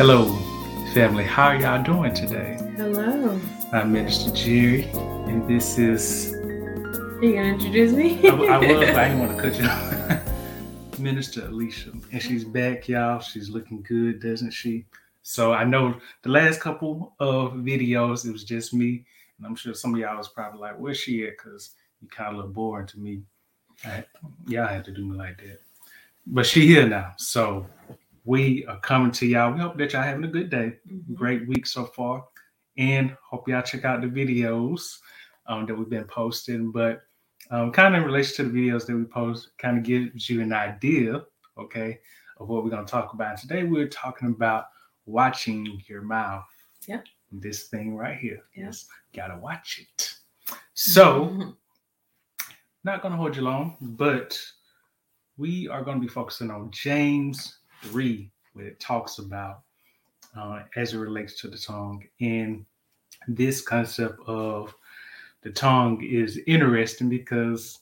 Hello, family. How are y'all doing today? Hello. I'm Minister Jerry, and this is. Are you gonna introduce me? I, I was, but I didn't want to cut you off. Minister Alicia, and she's back, y'all. She's looking good, doesn't she? So I know the last couple of videos it was just me, and I'm sure some of y'all was probably like, "Where's she at?" Because you kind of look boring to me. I, y'all had to do me like that, but she here now. So we are coming to y'all. We hope that y'all having a good day, Mhm. great week so far, and hope y'all check out the videos um, that we've been posting. But um, kind of in relation to the videos that we post, kind of gives you an idea, okay, of what we're going to talk about. Today we're talking about watching your mouth. Yeah. This thing right here. Yeah. Yes, gotta watch it. So Mhm. not going to hold you long, but we are going to be focusing on James 3, where it talks about uh, as it relates to the tongue. And this concept of the tongue is interesting because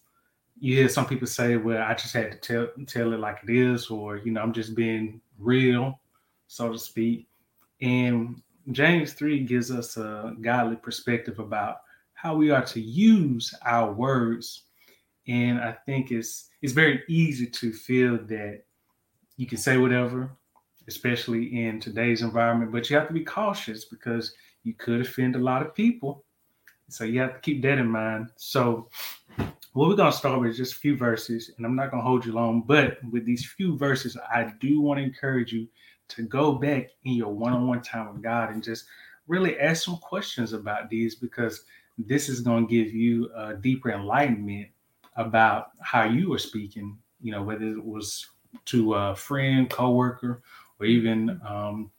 you hear some people say, well, I just had to tell, tell it like it is, or, you know, I'm just being real, so to speak. And James 3 gives us a godly perspective about how we are to use our words and I think it's it's very easy to feel that you can say whatever, especially in today's environment, but you have to be cautious because you could offend a lot of people. So you have to keep that in mind. So what we're gonna start with is just a few verses, and I'm not gonna hold you long, but with these few verses, I do want to encourage you to go back in your one-on-one time with God and just really ask some questions about these because this is going to give you a deeper enlightenment about how you were speaking, you know, whether it was to a friend, coworker, or even um,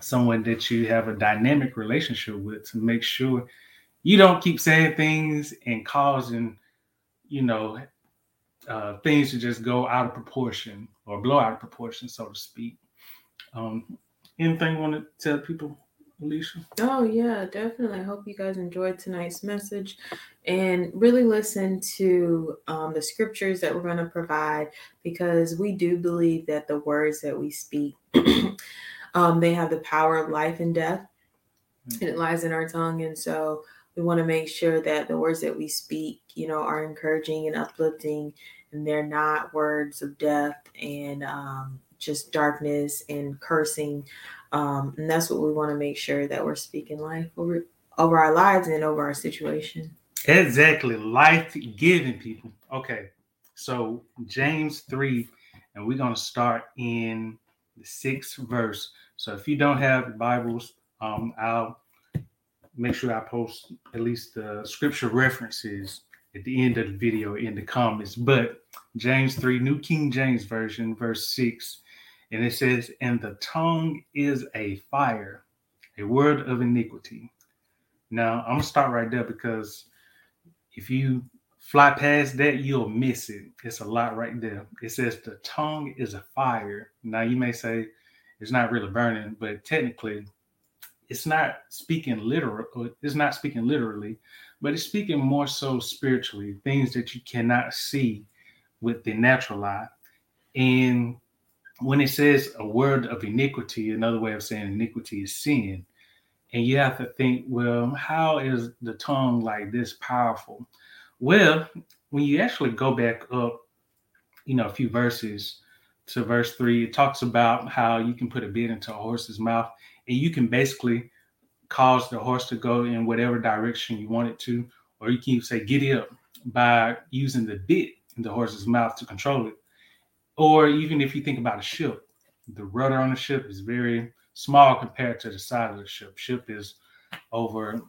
someone that you have a dynamic relationship with to make sure you don't keep saying things and causing, you know, uh, things to just go out of proportion or blow out of proportion, so to speak. Um, anything you want to tell people, Alicia? Oh yeah, definitely. I hope you guys enjoyed tonight's message and really listen to um, the scriptures that we're going to provide because we do believe that the words that we speak um, they have the power of life and death and it lies in our tongue and so we want to make sure that the words that we speak you know are encouraging and uplifting and they're not words of death and um, just darkness and cursing um, and that's what we want to make sure that we're speaking life over over our lives and over our situation. Exactly. Life giving people. Okay. So James 3, and we're going to start in the sixth verse. So if you don't have Bibles, um, I'll make sure I post at least the scripture references at the end of the video in the comments. But James 3, New King James Version, verse 6, and it says, And the tongue is a fire, a word of iniquity. Now, I'm going to start right there because if you fly past that, you'll miss it. It's a lot right there. It says the tongue is a fire. Now you may say it's not really burning, but technically it's not speaking literal. It's not speaking literally, but it's speaking more so spiritually, things that you cannot see with the natural eye. And when it says a word of iniquity, another way of saying iniquity is sin. And you have to think, well, how is the tongue like this powerful? Well, when you actually go back up, you know, a few verses to verse three, it talks about how you can put a bit into a horse's mouth and you can basically cause the horse to go in whatever direction you want it to, or you can say giddy up by using the bit in the horse's mouth to control it. Or even if you think about a ship, the rudder on the ship is very small compared to the size of the ship. Ship is over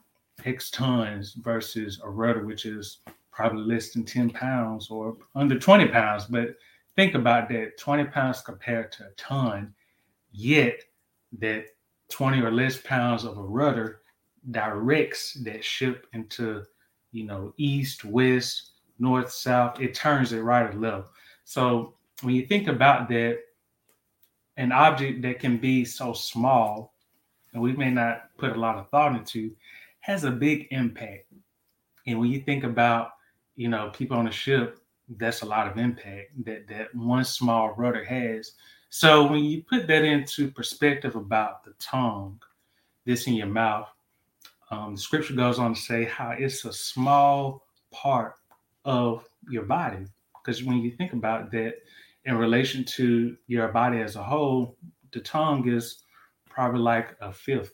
X tons versus a rudder, which is probably less than 10 pounds or under 20 pounds. But think about that 20 pounds compared to a ton, yet that 20 or less pounds of a rudder directs that ship into, you know, east, west, north, south. It turns it right or left. So when you think about that, an object that can be so small and we may not put a lot of thought into has a big impact. And when you think about, you know, people on a ship, that's a lot of impact that that one small rudder has. So when you put that into perspective about the tongue, this in your mouth, um, the scripture goes on to say how it's a small part of your body. Because when you think about that in relation to your body as a whole, the tongue is probably like a fifth,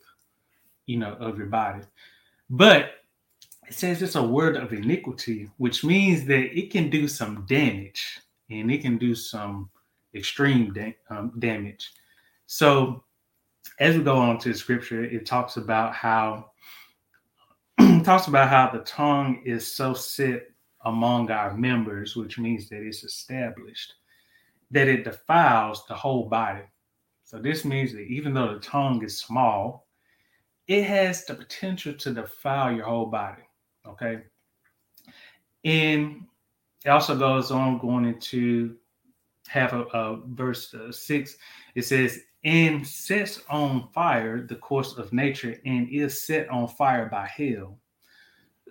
you know, of your body. But it says it's a word of iniquity, which means that it can do some damage and it can do some extreme da- um, damage. So, as we go on to the scripture, it talks about how talks about how the tongue is so set among our members, which means that it's established, that it defiles the whole body. So this means that even though the tongue is small, it has the potential to defile your whole body. Okay. And it also goes on going into half of uh, verse uh, six. It says, and sets on fire the course of nature and is set on fire by hell.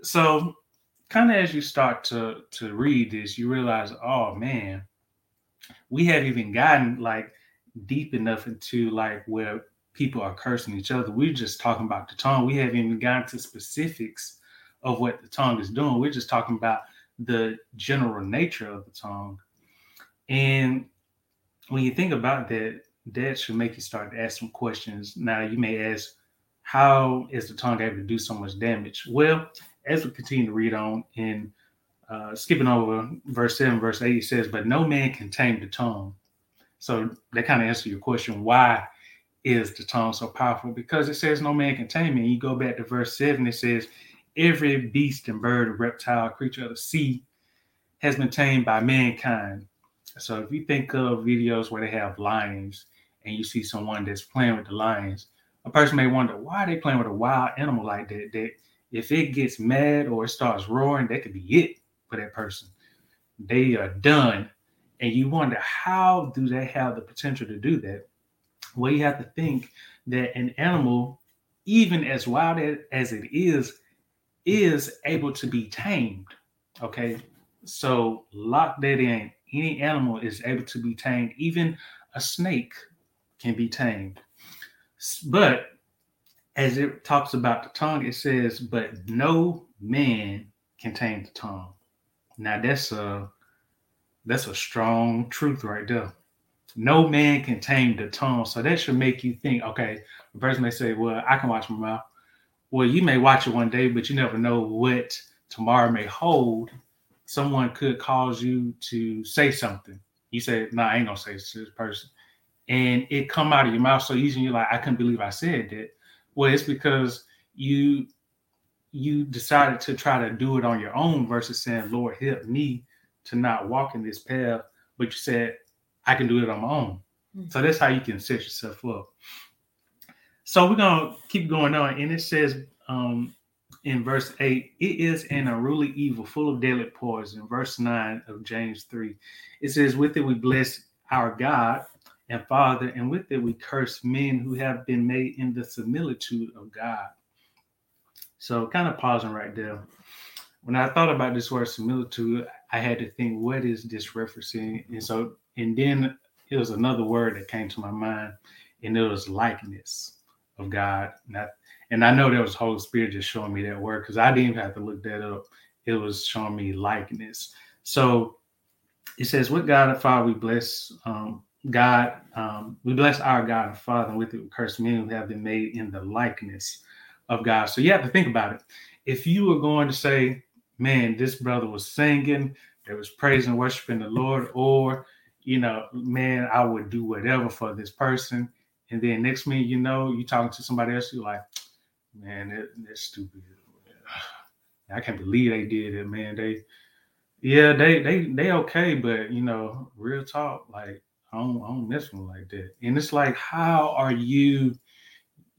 So, kind of as you start to to read this, you realize, oh man, we haven't even gotten like deep enough into like where people are cursing each other. We're just talking about the tongue. We haven't even gotten to specifics of what the tongue is doing. We're just talking about the general nature of the tongue. And when you think about that, that should make you start to ask some questions. Now, you may ask, how is the tongue able to do so much damage? Well, as we continue to read on in uh, skipping over verse 7, verse 8, it says, But no man can tame the tongue. So that kind of answers your question why is the tongue so powerful? Because it says no man can tame it. You go back to verse 7, it says, every beast and bird, reptile, creature of the sea has been tamed by mankind. So if you think of videos where they have lions and you see someone that's playing with the lions, a person may wonder why are they playing with a wild animal like that. That if it gets mad or it starts roaring, that could be it for that person. They are done. And you wonder how do they have the potential to do that? Well, you have to think that an animal, even as wild as it is, is able to be tamed. Okay. So lock that in. Any animal is able to be tamed. Even a snake can be tamed. But as it talks about the tongue, it says, but no man can tame the tongue. Now that's a that's a strong truth right there. No man can tame the tongue. So that should make you think, okay, a person may say, Well, I can watch my mouth well, you may watch it one day, but you never know what tomorrow may hold. Someone could cause you to say something. You say, "No, nah, I ain't gonna say this to this person," and it come out of your mouth so easy. And you're like, "I couldn't believe I said that." Well, it's because you you decided to try to do it on your own versus saying, "Lord, help me to not walk in this path." But you said, "I can do it on my own." Mm-hmm. So that's how you can set yourself up. So we're gonna keep going on, and it says um, in verse eight, it is an unruly evil, full of deadly poison. Verse nine of James three, it says, "With it we bless our God and Father, and with it we curse men who have been made in the similitude of God." So, kind of pausing right there. When I thought about this word similitude, I had to think, what is this referencing? And so, and then it was another word that came to my mind, and it was likeness of God. And I, and I know that was Holy Spirit just showing me that word because I didn't even have to look that up. It was showing me likeness. So it says, with God and Father, we bless um, God, um, we bless our God and Father, and with it we curse men who have been made in the likeness of God. So you have to think about it. If you were going to say, man, this brother was singing, there was praising, worshiping the Lord, or you know, man, I would do whatever for this person and then next minute, you know, you talking to somebody else, you're like, man, that, that's stupid. I can't believe they did it, man. They, yeah, they they they okay, but you know, real talk, like I don't I don't them like that. And it's like, how are you?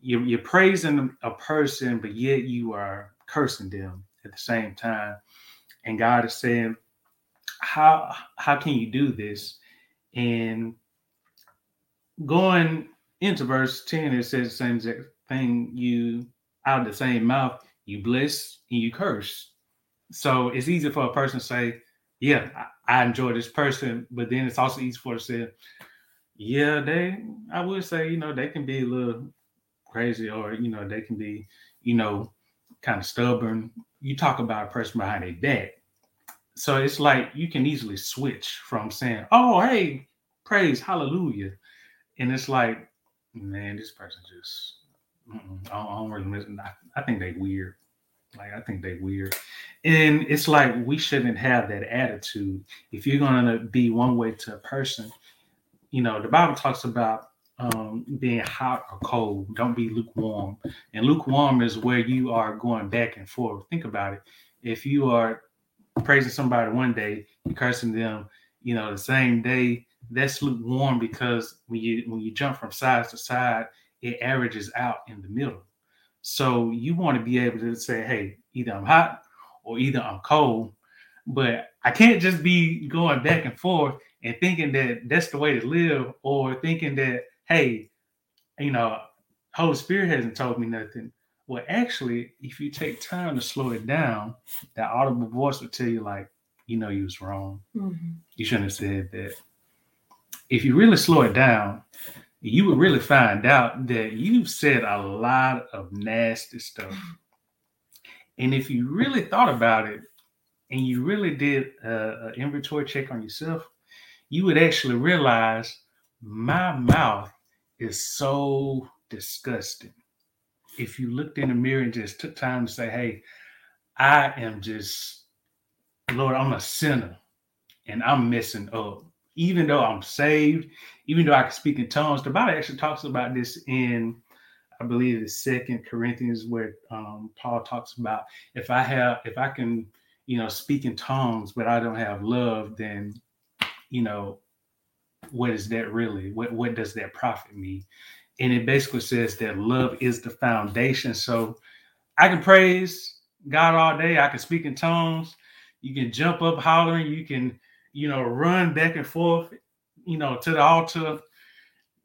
You're, you're praising a person, but yet you are cursing them at the same time. And God is saying, how how can you do this? And going into verse 10, it says the same thing. You out of the same mouth, you bless and you curse. So it's easy for a person to say, Yeah, I, I enjoy this person, but then it's also easy for to say, yeah, they I would say, you know, they can be a little crazy or you know, they can be, you know, kind of stubborn. You talk about a person behind their back. So it's like you can easily switch from saying, Oh, hey, praise, hallelujah. And it's like, man, this person just I don't, I don't really. I, I think they weird. Like I think they weird. And it's like we shouldn't have that attitude. If you're gonna be one way to a person, you know, the Bible talks about um, being hot or cold. Don't be lukewarm. And lukewarm is where you are going back and forth. Think about it. If you are praising somebody one day, cursing them, you know, the same day, that's lukewarm because when you when you jump from side to side, it averages out in the middle. So you want to be able to say, hey, either I'm hot or either I'm cold, but I can't just be going back and forth and thinking that that's the way to live or thinking that hey you know holy spirit hasn't told me nothing. Well actually if you take time to slow it down that audible voice will tell you like you know you was wrong. Mm-hmm. you shouldn't have said that. If you really slow it down you would really find out that you've said a lot of nasty stuff. And if you really thought about it and you really did an inventory check on yourself you would actually realize my mouth is so disgusting. If you looked in the mirror and just took time to say, Hey, I am just, Lord, I'm a sinner and I'm messing up. Even though I'm saved, even though I can speak in tongues, the Bible actually talks about this in, I believe, the Second Corinthians, where um, Paul talks about if I have, if I can, you know, speak in tongues, but I don't have love, then you know, what is that really? What what does that profit me? And it basically says that love is the foundation. So I can praise God all day. I can speak in tongues. You can jump up hollering. You can, you know, run back and forth, you know, to the altar.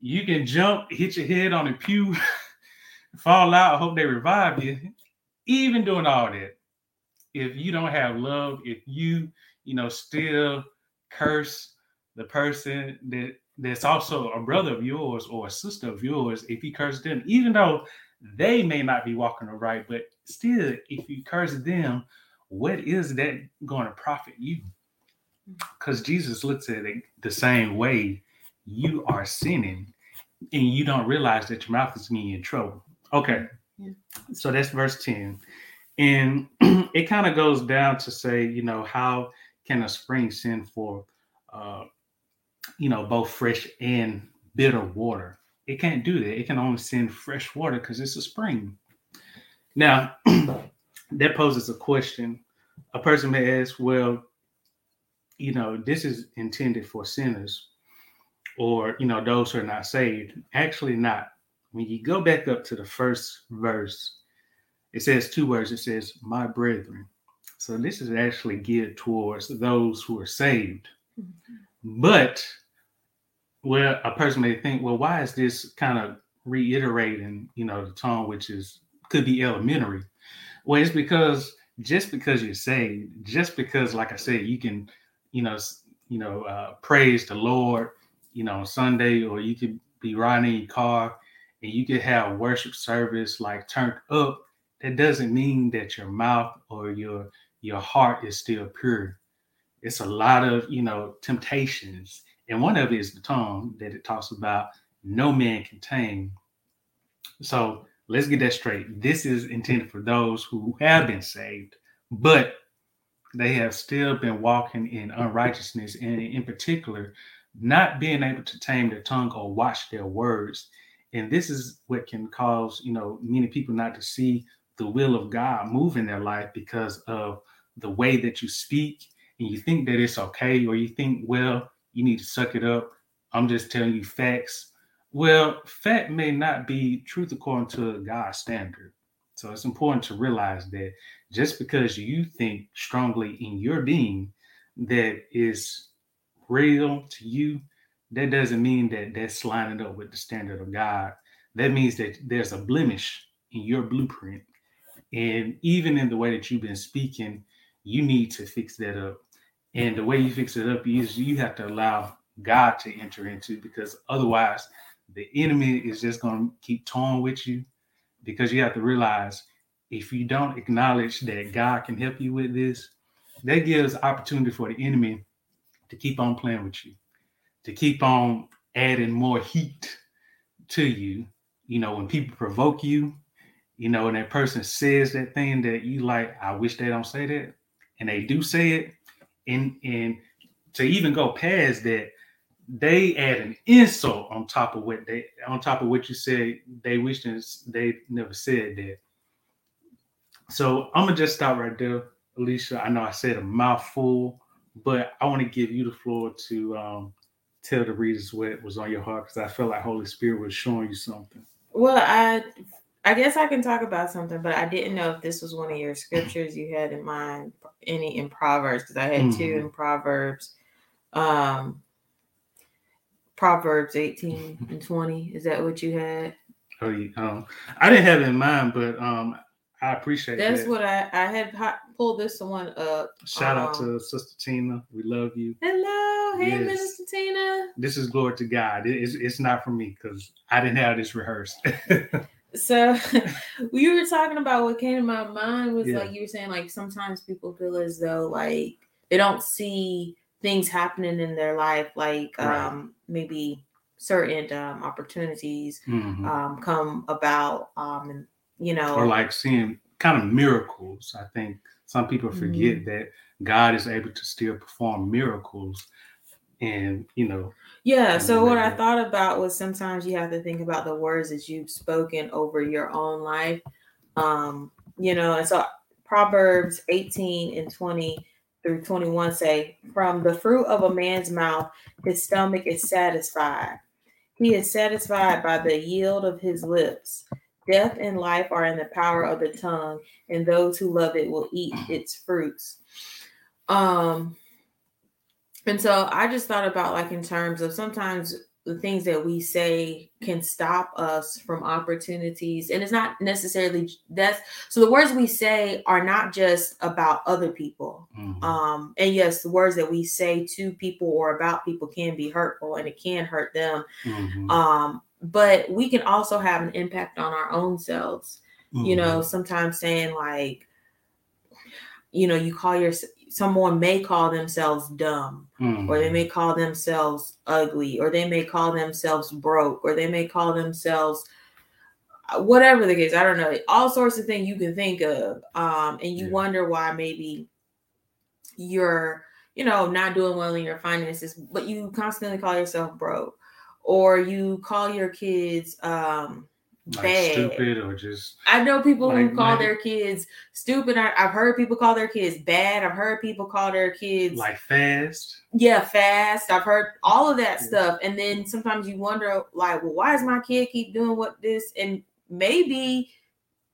You can jump, hit your head on the pew, fall out. I hope they revive you. Even doing all that, if you don't have love, if you, you know, still curse, the person that that's also a brother of yours or a sister of yours, if you curse them, even though they may not be walking right, but still, if you curse them, what is that going to profit you? Because Jesus looks at it the same way. You are sinning and you don't realize that your mouth is getting you in trouble. Okay. Yeah. So that's verse 10. And it kind of goes down to say, you know, how can a spring send for uh, you know, both fresh and bitter water. It can't do that. It can only send fresh water because it's a spring. Now, that poses a question. A person may ask, well, you know, this is intended for sinners or, you know, those who are not saved. Actually, not. When you go back up to the first verse, it says two words. It says, my brethren. So this is actually geared towards those who are saved. Mm-hmm. But well, a person may think, well, why is this kind of reiterating, you know, the tone, which is could be elementary? Well, it's because just because you're just because, like I said, you can, you know, you know, uh, praise the Lord, you know, Sunday, or you could be riding in your car and you could have worship service like turned up. That doesn't mean that your mouth or your your heart is still pure. It's a lot of you know temptations and one of it is the tongue that it talks about no man can tame. So let's get that straight. This is intended for those who have been saved, but they have still been walking in unrighteousness, and in particular, not being able to tame their tongue or watch their words. And this is what can cause, you know, many people not to see the will of God move in their life because of the way that you speak and you think that it's okay, or you think, well, you need to suck it up. I'm just telling you facts. Well, fact may not be truth according to God's standard. So it's important to realize that just because you think strongly in your being that is real to you, that doesn't mean that that's lining up with the standard of God. That means that there's a blemish in your blueprint. And even in the way that you've been speaking, you need to fix that up. And the way you fix it up is you have to allow God to enter into because otherwise the enemy is just going to keep toying with you because you have to realize if you don't acknowledge that God can help you with this, that gives opportunity for the enemy to keep on playing with you, to keep on adding more heat to you. You know, when people provoke you, you know, and that person says that thing that you like, I wish they don't say that, and they do say it, and and to even go past that, they add an insult on top of what they on top of what you said. They wish they never said that. So I'm gonna just stop right there, Alicia. I know I said a mouthful, but I want to give you the floor to um, tell the readers what was on your heart because I felt like Holy Spirit was showing you something. Well, I I guess I can talk about something, but I didn't know if this was one of your scriptures you had in mind, any in Proverbs, because I had mm-hmm. two in Proverbs. Um, Proverbs 18 and 20. Is that what you had? Oh, yeah. Um, I didn't have it in mind, but um, I appreciate That's that. what I, I had pulled this one up. Shout um, out to Sister Tina. We love you. Hello. Hey, yes. Minister Tina. This is glory to God. It, it's, it's not for me because I didn't have this rehearsed. so we were talking about what came to my mind was yeah. like you were saying, like sometimes people feel as though like they don't see things happening in their life, like right. um, maybe certain um, opportunities mm-hmm. um, come about, um, and you know, or like seeing kind of miracles. I think some people forget mm-hmm. that God is able to still perform miracles, and you know. Yeah. So what I thought about was sometimes you have to think about the words that you've spoken over your own life. Um, you know, and so Proverbs 18 and 20 through 21 say, From the fruit of a man's mouth, his stomach is satisfied. He is satisfied by the yield of his lips. Death and life are in the power of the tongue, and those who love it will eat its fruits. Um, and so I just thought about like in terms of sometimes the things that we say can stop us from opportunities and it's not necessarily that's so the words we say are not just about other people mm-hmm. um and yes the words that we say to people or about people can be hurtful and it can hurt them mm-hmm. um but we can also have an impact on our own selves mm-hmm. you know sometimes saying like you know you call your someone may call themselves dumb mm. or they may call themselves ugly or they may call themselves broke or they may call themselves uh, whatever the case i don't know all sorts of things you can think of um, and you yeah. wonder why maybe you're you know not doing well in your finances but you constantly call yourself broke or you call your kids um like bad. stupid or just I know people like, who call like, their kids stupid. I, have heard people call their kids bad. I've heard people call their kids like fast. Yeah, fast. I've heard all of that yeah. stuff. And then sometimes you wonder, like, well, why does my kid keep doing what this? And maybe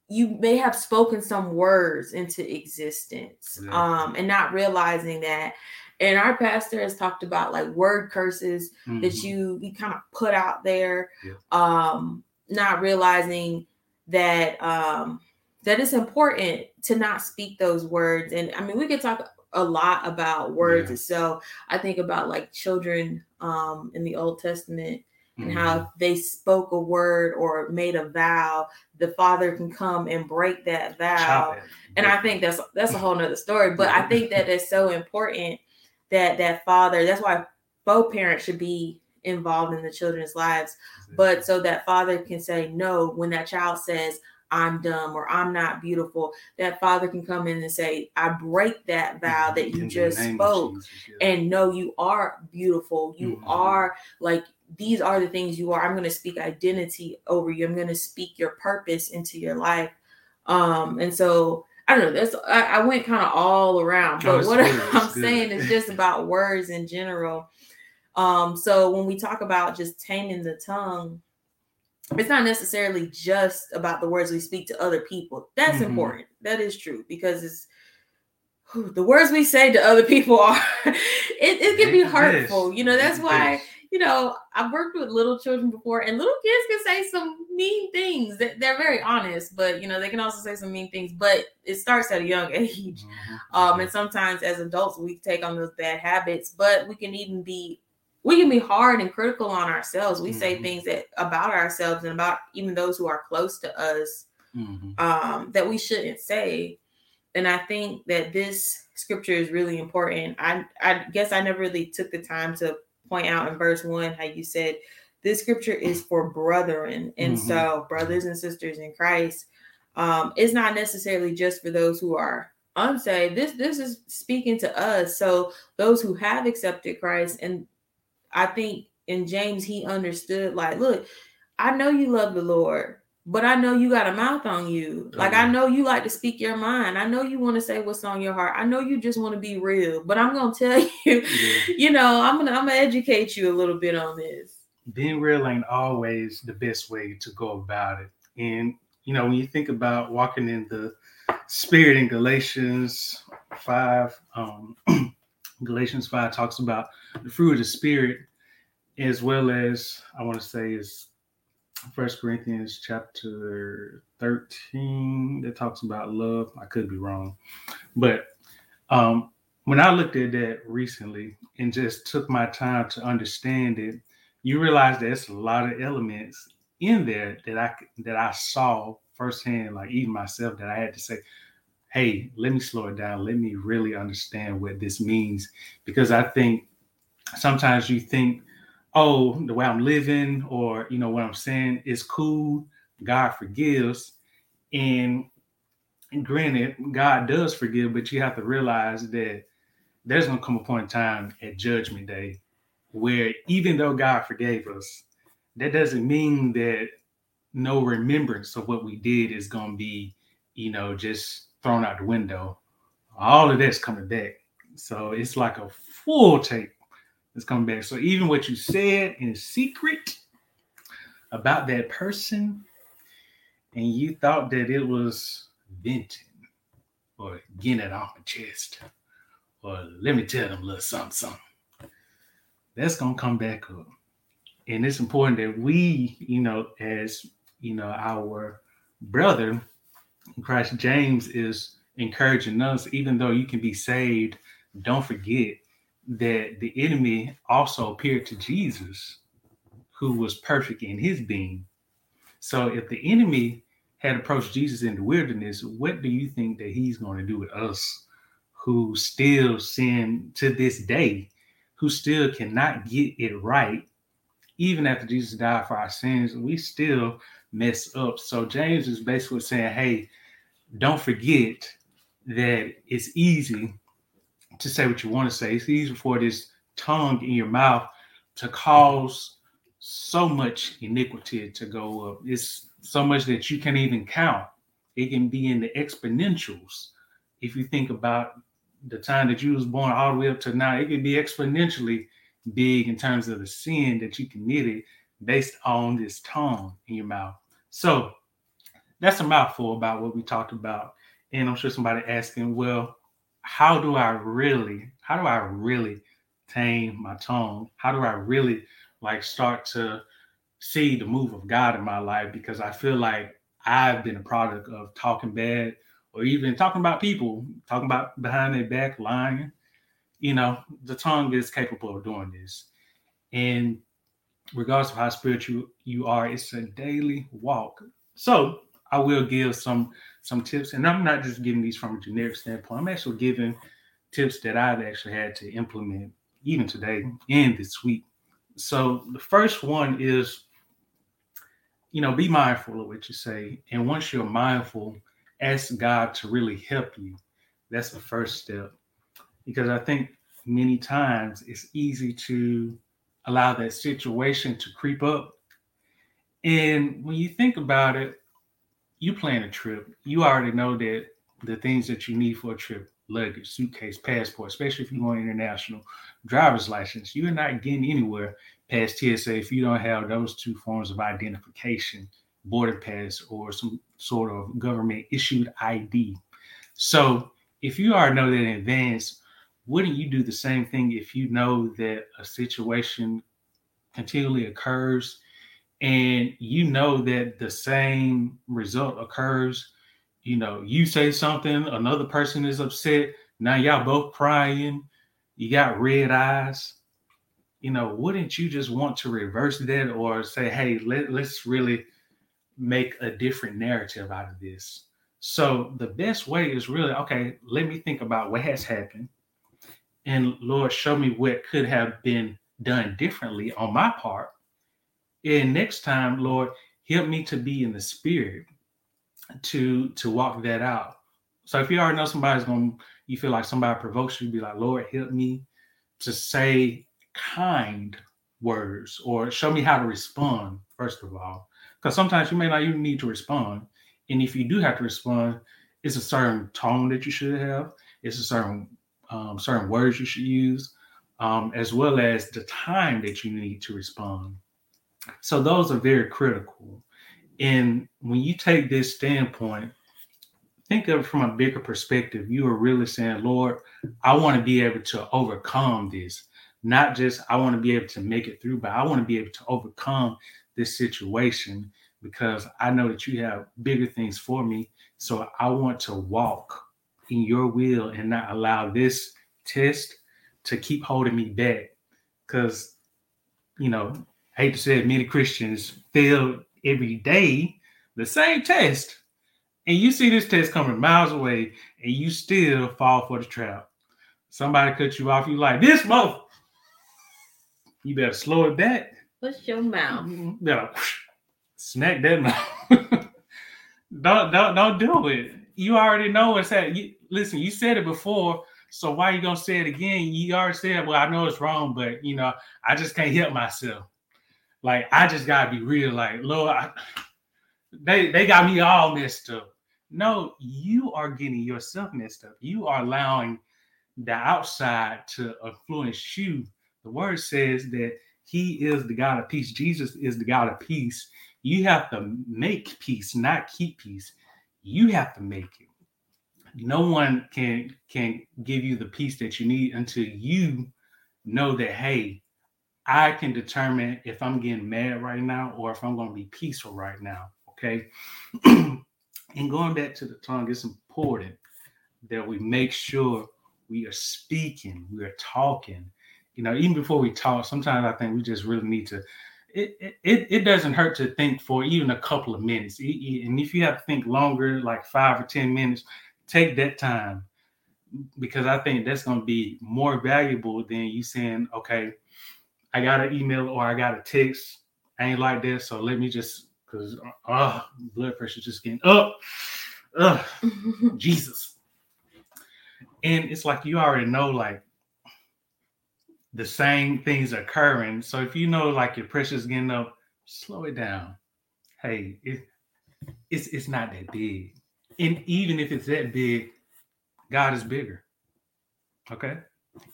you may have spoken some words into existence yeah. um and not realizing that and our pastor has talked about like word curses mm-hmm. that you you kind of put out there yeah. um not realizing that um that it's important to not speak those words. And i mean we could talk a lot about words. Yeah. so i think about like children um in the old testament and mm-hmm. how they spoke a word or made a vow the father can come and break that vow. And i think that's that's a whole nother story but i think that it's so important that that father that's why both parents should be involved in the children's lives but so that father can say no when that child says i'm dumb or i'm not beautiful that father can come in and say i break that vow that you in just spoke yeah. and no you are beautiful you mm-hmm. are like these are the things you are i'm going to speak identity over you i'm going to speak your purpose into your life um and so I don't know. That's I, I went kind of all around, but oh, what good. I'm saying is just about words in general. Um, so when we talk about just taming the tongue, it's not necessarily just about the words we speak to other people. That's mm-hmm. important. That is true because it's whew, the words we say to other people are it, it can be hurtful. You know, that's why you know, I've worked with little children before, and little kids can say some mean things. They're very honest, but you know, they can also say some mean things. But it starts at a young age, mm-hmm. um, and sometimes as adults we take on those bad habits. But we can even be we can be hard and critical on ourselves. We mm-hmm. say things that about ourselves and about even those who are close to us mm-hmm. um, that we shouldn't say. And I think that this scripture is really important. I I guess I never really took the time to point out in verse one how you said this scripture is for brethren, and mm-hmm. so brothers and sisters in Christ. Um, it's not necessarily just for those who are unsaved. This this is speaking to us. So those who have accepted Christ, and I think in James he understood like, look, I know you love the Lord, but I know you got a mouth on you. Like I know you like to speak your mind. I know you want to say what's on your heart. I know you just want to be real, but I'm gonna tell you, yeah. you know, I'm gonna I'm gonna educate you a little bit on this. Being real ain't always the best way to go about it. And you know, when you think about walking in the spirit in Galatians 5, um, Galatians 5 talks about the fruit of the spirit, as well as I want to say is First Corinthians chapter 13 that talks about love. I could be wrong. But um, when I looked at that recently and just took my time to understand it, you realize there's a lot of elements in there that I that I saw firsthand, like even myself, that I had to say, hey, let me slow it down. Let me really understand what this means. Because I think sometimes you think, oh, the way I'm living or, you know, what I'm saying is cool. God forgives. And granted, God does forgive, but you have to realize that there's going to come a point in time at Judgment Day where even though God forgave us, that doesn't mean that no remembrance of what we did is going to be, you know, just thrown out the window. All of that's coming back. So it's like a full tape that's coming back. So even what you said in secret about that person, and you thought that it was venting or getting it off my chest, or let me tell them a little something, something. That's gonna come back up. And it's important that we, you know, as you know, our brother Christ James is encouraging us, even though you can be saved, don't forget that the enemy also appeared to Jesus, who was perfect in his being. So if the enemy had approached Jesus in the wilderness, what do you think that he's going to do with us who still sin to this day, who still cannot get it right? Even after Jesus died for our sins, we still mess up. So James is basically saying, hey, don't forget that it's easy to say what you want to say. It's easy for this tongue in your mouth to cause so much iniquity to go up. It's so much that you can't even count. It can be in the exponentials. If you think about the time that you was born all the way up to now, it can be exponentially big in terms of the sin that you committed based on this tongue in your mouth. So that's a mouthful about what we talked about. And I'm sure somebody asking, well, how do I really, how do I really tame my tongue? How do I really like start to see the move of God in my life? Because I feel like I've been a product of talking bad or even talking about people, talking about behind their back, lying. You know, the tongue is capable of doing this. And regardless of how spiritual you are, it's a daily walk. So I will give some some tips, and I'm not just giving these from a generic standpoint. I'm actually giving tips that I've actually had to implement even today in this week. So the first one is, you know, be mindful of what you say, and once you're mindful, ask God to really help you. That's the first step, because I think many times it's easy to allow that situation to creep up. And when you think about it, you plan a trip, you already know that the things that you need for a trip luggage, suitcase, passport, especially if you're going international, driver's license, you're not getting anywhere past TSA if you don't have those two forms of identification, border pass, or some sort of government issued ID. So if you already know that in advance, wouldn't you do the same thing if you know that a situation continually occurs and you know that the same result occurs you know you say something another person is upset now y'all both crying you got red eyes you know, wouldn't you just want to reverse that or say, hey, let, let's really make a different narrative out of this? So the best way is really, okay, let me think about what has happened. And Lord, show me what could have been done differently on my part. And next time, Lord, help me to be in the spirit to to walk that out. So if you already know somebody's gonna, you feel like somebody provokes you, be like, Lord, help me to say kind words or show me how to respond, first of all. Because sometimes you may not even need to respond. And if you do have to respond, it's a certain tone that you should have, it's a certain um, certain words you should use, um, as well as the time that you need to respond. So those are very critical. And when you take this standpoint, think of it from a bigger perspective. You are really saying, Lord, I want to be able to overcome this. Not just I want to be able to make it through, but I want to be able to overcome this situation because I know that you have bigger things for me. So I want to walk in your will and not allow this test to keep holding me back. Because, you know, I hate to say it, many Christians fail every day the same test. And you see this test coming miles away, and you still fall for the trap. Somebody cut you off, you like this month. You better slow it back. What's your mouth? You better smack that mouth. don't don't don't do it. You already know what's that. You, listen, you said it before, so why are you gonna say it again? You already said, well, I know it's wrong, but you know, I just can't help myself. Like I just gotta be real. Like Lord, I, they they got me all messed up. No, you are getting yourself messed up. You are allowing the outside to influence you. The word says that He is the God of peace. Jesus is the God of peace. You have to make peace, not keep peace. You have to make it. No one can can give you the peace that you need until you know that hey, I can determine if I'm getting mad right now or if I'm going to be peaceful right now. Okay. and going back to the tongue, it's important that we make sure we are speaking, we are talking. You know, even before we talk, sometimes I think we just really need to. It, it, it doesn't hurt to think for even a couple of minutes. And if you have to think longer, like five or 10 minutes, take that time because I think that's going to be more valuable than you saying, okay, I got an email or I got a text. I ain't like this, so let me just because uh, blood pressure just getting up. Uh, Jesus. And it's like you already know, like the same things occurring. So if you know, like your pressure's getting up, slow it down. Hey, it, it's it's not that big. And even if it's that big, God is bigger. Okay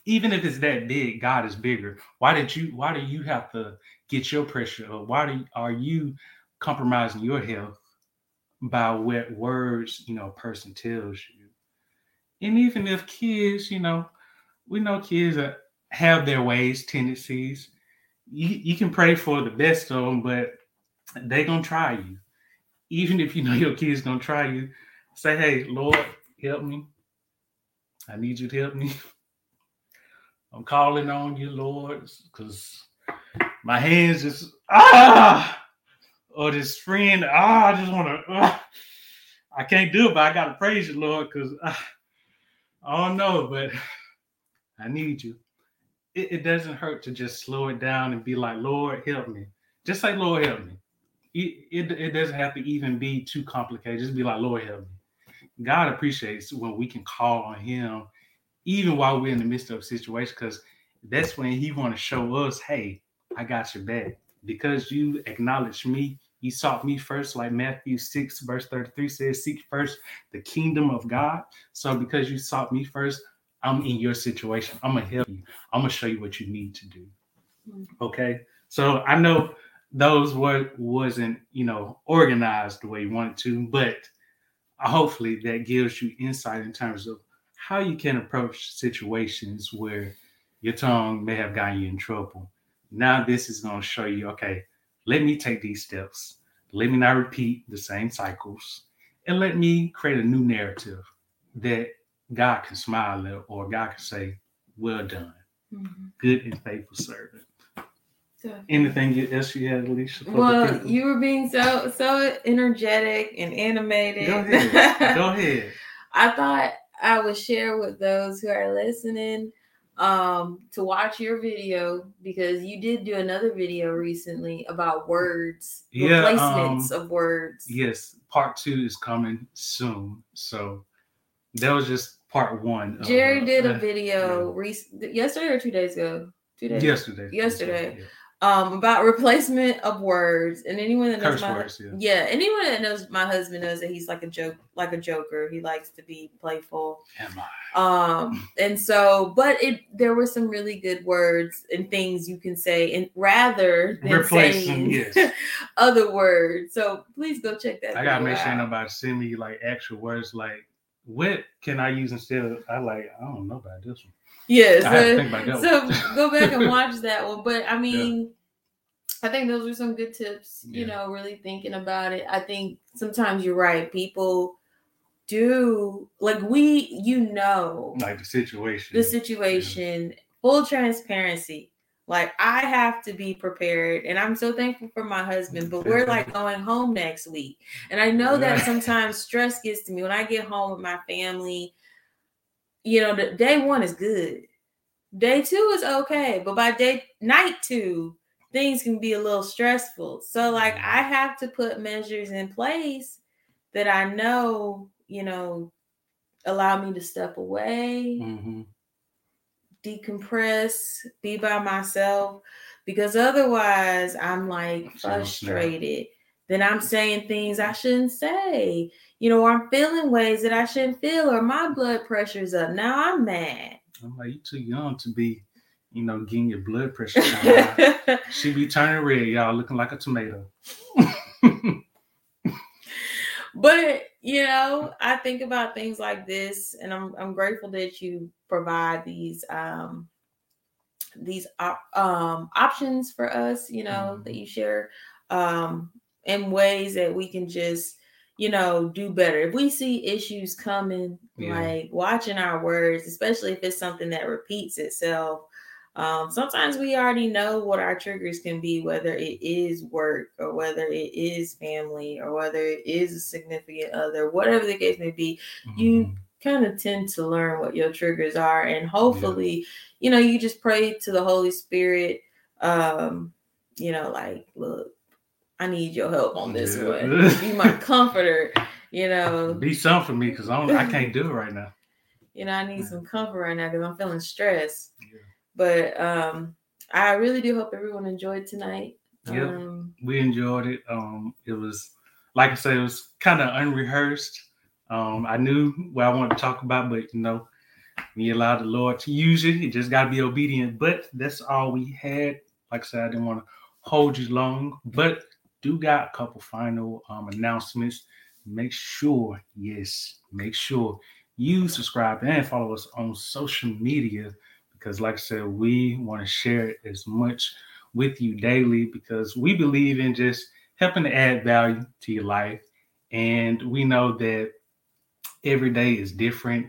even if it's that big, God is bigger. Why did you? Why do you have to get your pressure? Why do are you compromising your health by what words you know a person tells you? And even if kids, you know, we know kids have their ways, tendencies. You, you can pray for the best of them, but they gonna try you. Even if you know your kids gonna try you, say, "Hey, Lord, help me. I need you to help me." I'm calling on you, Lord, because my hands just ah, or this friend ah, I just want to ah, I can't do it, but I gotta praise you, Lord, because ah, I don't know, but I need you. It, it, doesn't hurt to just slow it down and be like, Lord, help me. Just say, Lord, help me. It, it, it doesn't have to even be too complicated. Just be like, Lord, help me. God appreciates when we can call on Him even while we're in the midst of a situation, because that's when he want to show us, hey, I got your back. Because you acknowledge me, you sought me first, like Matthew 6, verse 33 says, seek first the kingdom of God. So because you sought me first, I'm in your situation. I'm gonna help you. I'm gonna show you what you need to do. Mm-hmm. Okay. So I know those were wasn't, you know, organized the way you wanted to, but hopefully that gives you insight in terms of how you can approach situations where your tongue may have gotten you in trouble. Now, this is going to show you okay, let me take these steps. Let me not repeat the same cycles. And let me create a new narrative that God can smile at or God can say, Well done, mm-hmm. good and faithful servant. Anything else you had, Alicia? Well, you were being so so energetic and animated. Go ahead. Go ahead. I thought I would share with those who are listening um to watch your video because you did do another video recently about words yeah, replacements um, of words. yes part two is coming soon. So that was just part one jerry of, did a video yeah. re- yesterday or two days ago? Two days? Yesterday yesterday. yeah um, about replacement of words. And anyone that knows Curse my words, yeah. yeah, anyone that knows my husband knows that he's like a joke, like a joker. He likes to be playful. Am I? Um, and so, but it there were some really good words and things you can say, and rather than replacing saying yes. other words. So please go check that. I gotta make sure nobody send me like actual words like what can I use instead of I like I don't know about this one. Yes. Yeah, so, so go back and watch that one. But I mean, yeah. I think those are some good tips, you yeah. know, really thinking about it. I think sometimes you're right. People do like we you know like the situation. The situation, full transparency. Like I have to be prepared, and I'm so thankful for my husband. But we're like going home next week, and I know that sometimes stress gets to me when I get home with my family you know, the day one is good. Day two is okay, but by day night two, things can be a little stressful. So, like. I have to put measures in place that I know, you know, allow me to step away, mm-hmm. decompress, be by myself, because otherwise, I'm like frustrated. Then I'm saying things I shouldn't say you know, I'm feeling ways that I shouldn't feel, or my blood pressure's up. Now I'm mad. I'm like, you too young to be, you know, getting your blood pressure. she be turning red, y'all, looking like a tomato. but you know, I think about things like this, and I'm I'm grateful that you provide these um these op- um options for us. You know, mm-hmm. that you share um in ways that we can just you know, do better. If we see issues coming, yeah. like watching our words, especially if it's something that repeats itself, um, sometimes we already know what our triggers can be, whether it is work or whether it is family or whether it is a significant other, whatever the case may be. Mm-hmm. You kind of tend to learn what your triggers are, and hopefully, yeah. you know, you just pray to the Holy Spirit. Um, you know, like, look, I need your help on this yeah. one. Be my comforter, you know. Be something for me because I I can't do it right now. You know, I need some comfort right now because I'm feeling stressed. Yeah. But um, I really do hope everyone enjoyed tonight. Yeah, um, we enjoyed it. Um, it was like I said, it was kind of unrehearsed. Um, I knew what I wanted to talk about, but you know, we allowed the Lord to use it. You just got to be obedient. But that's all we had. Like I said, I didn't want to hold you long, but do got a couple final um, announcements. Make sure, yes, make sure you subscribe and follow us on social media because, like I said, we want to share as much with you daily because we believe in just helping to add value to your life. And we know that every day is different.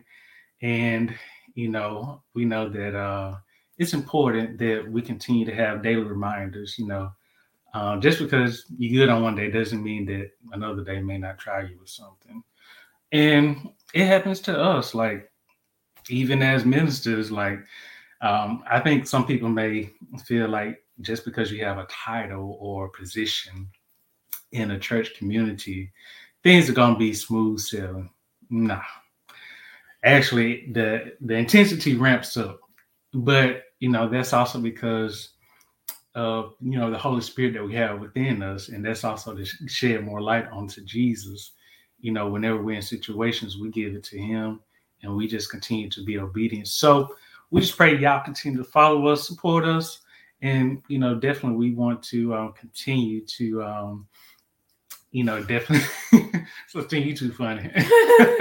And, you know, we know that uh, it's important that we continue to have daily reminders, you know, um, just because you're good on one day doesn't mean that another day may not try you with something. And it happens to us, like even as ministers, like um, I think some people may feel like just because you have a title or position in a church community, things are gonna be smooth sailing. Nah. Actually, the the intensity ramps up. But you know, that's also because of you know the Holy Spirit that we have within us, and that's also to shed more light onto Jesus. You know, whenever we're in situations, we give it to Him, and we just continue to be obedient. So we just pray y'all continue to follow us, support us, and you know, definitely we want to um, continue to, um, you know, definitely. Something you too funny.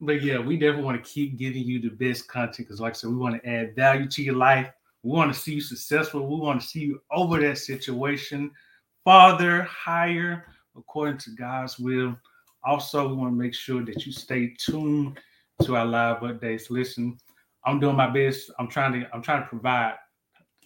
but yeah, we definitely want to keep giving you the best content because, like I said, we want to add value to your life we want to see you successful. We want to see you over that situation, farther, higher, according to God's will. Also, we want to make sure that you stay tuned to our live updates. Listen, I'm doing my best. I'm trying to I'm trying to provide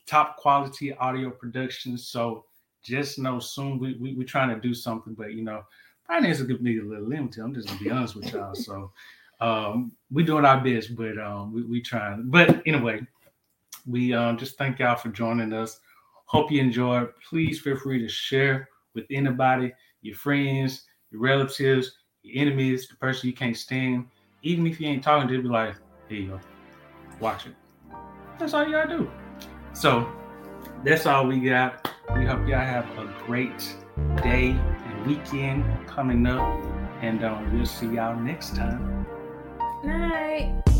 top quality audio production. So just know soon we we we're trying to do something, but you know, finances could be a little limited. I'm just gonna be honest with y'all. So um we doing our best, but um we, we trying. But anyway, we um just thank y'all for joining us. Hope you enjoyed. Please feel free to share with anybody, your friends, your relatives, your enemies, the person you can't stand. Even if you ain't talking to, be like, here you go, watch it. That's all you gotta do. So that's all we got. We hope y'all have a great day and weekend coming up. And um, we'll see y'all next time. Night.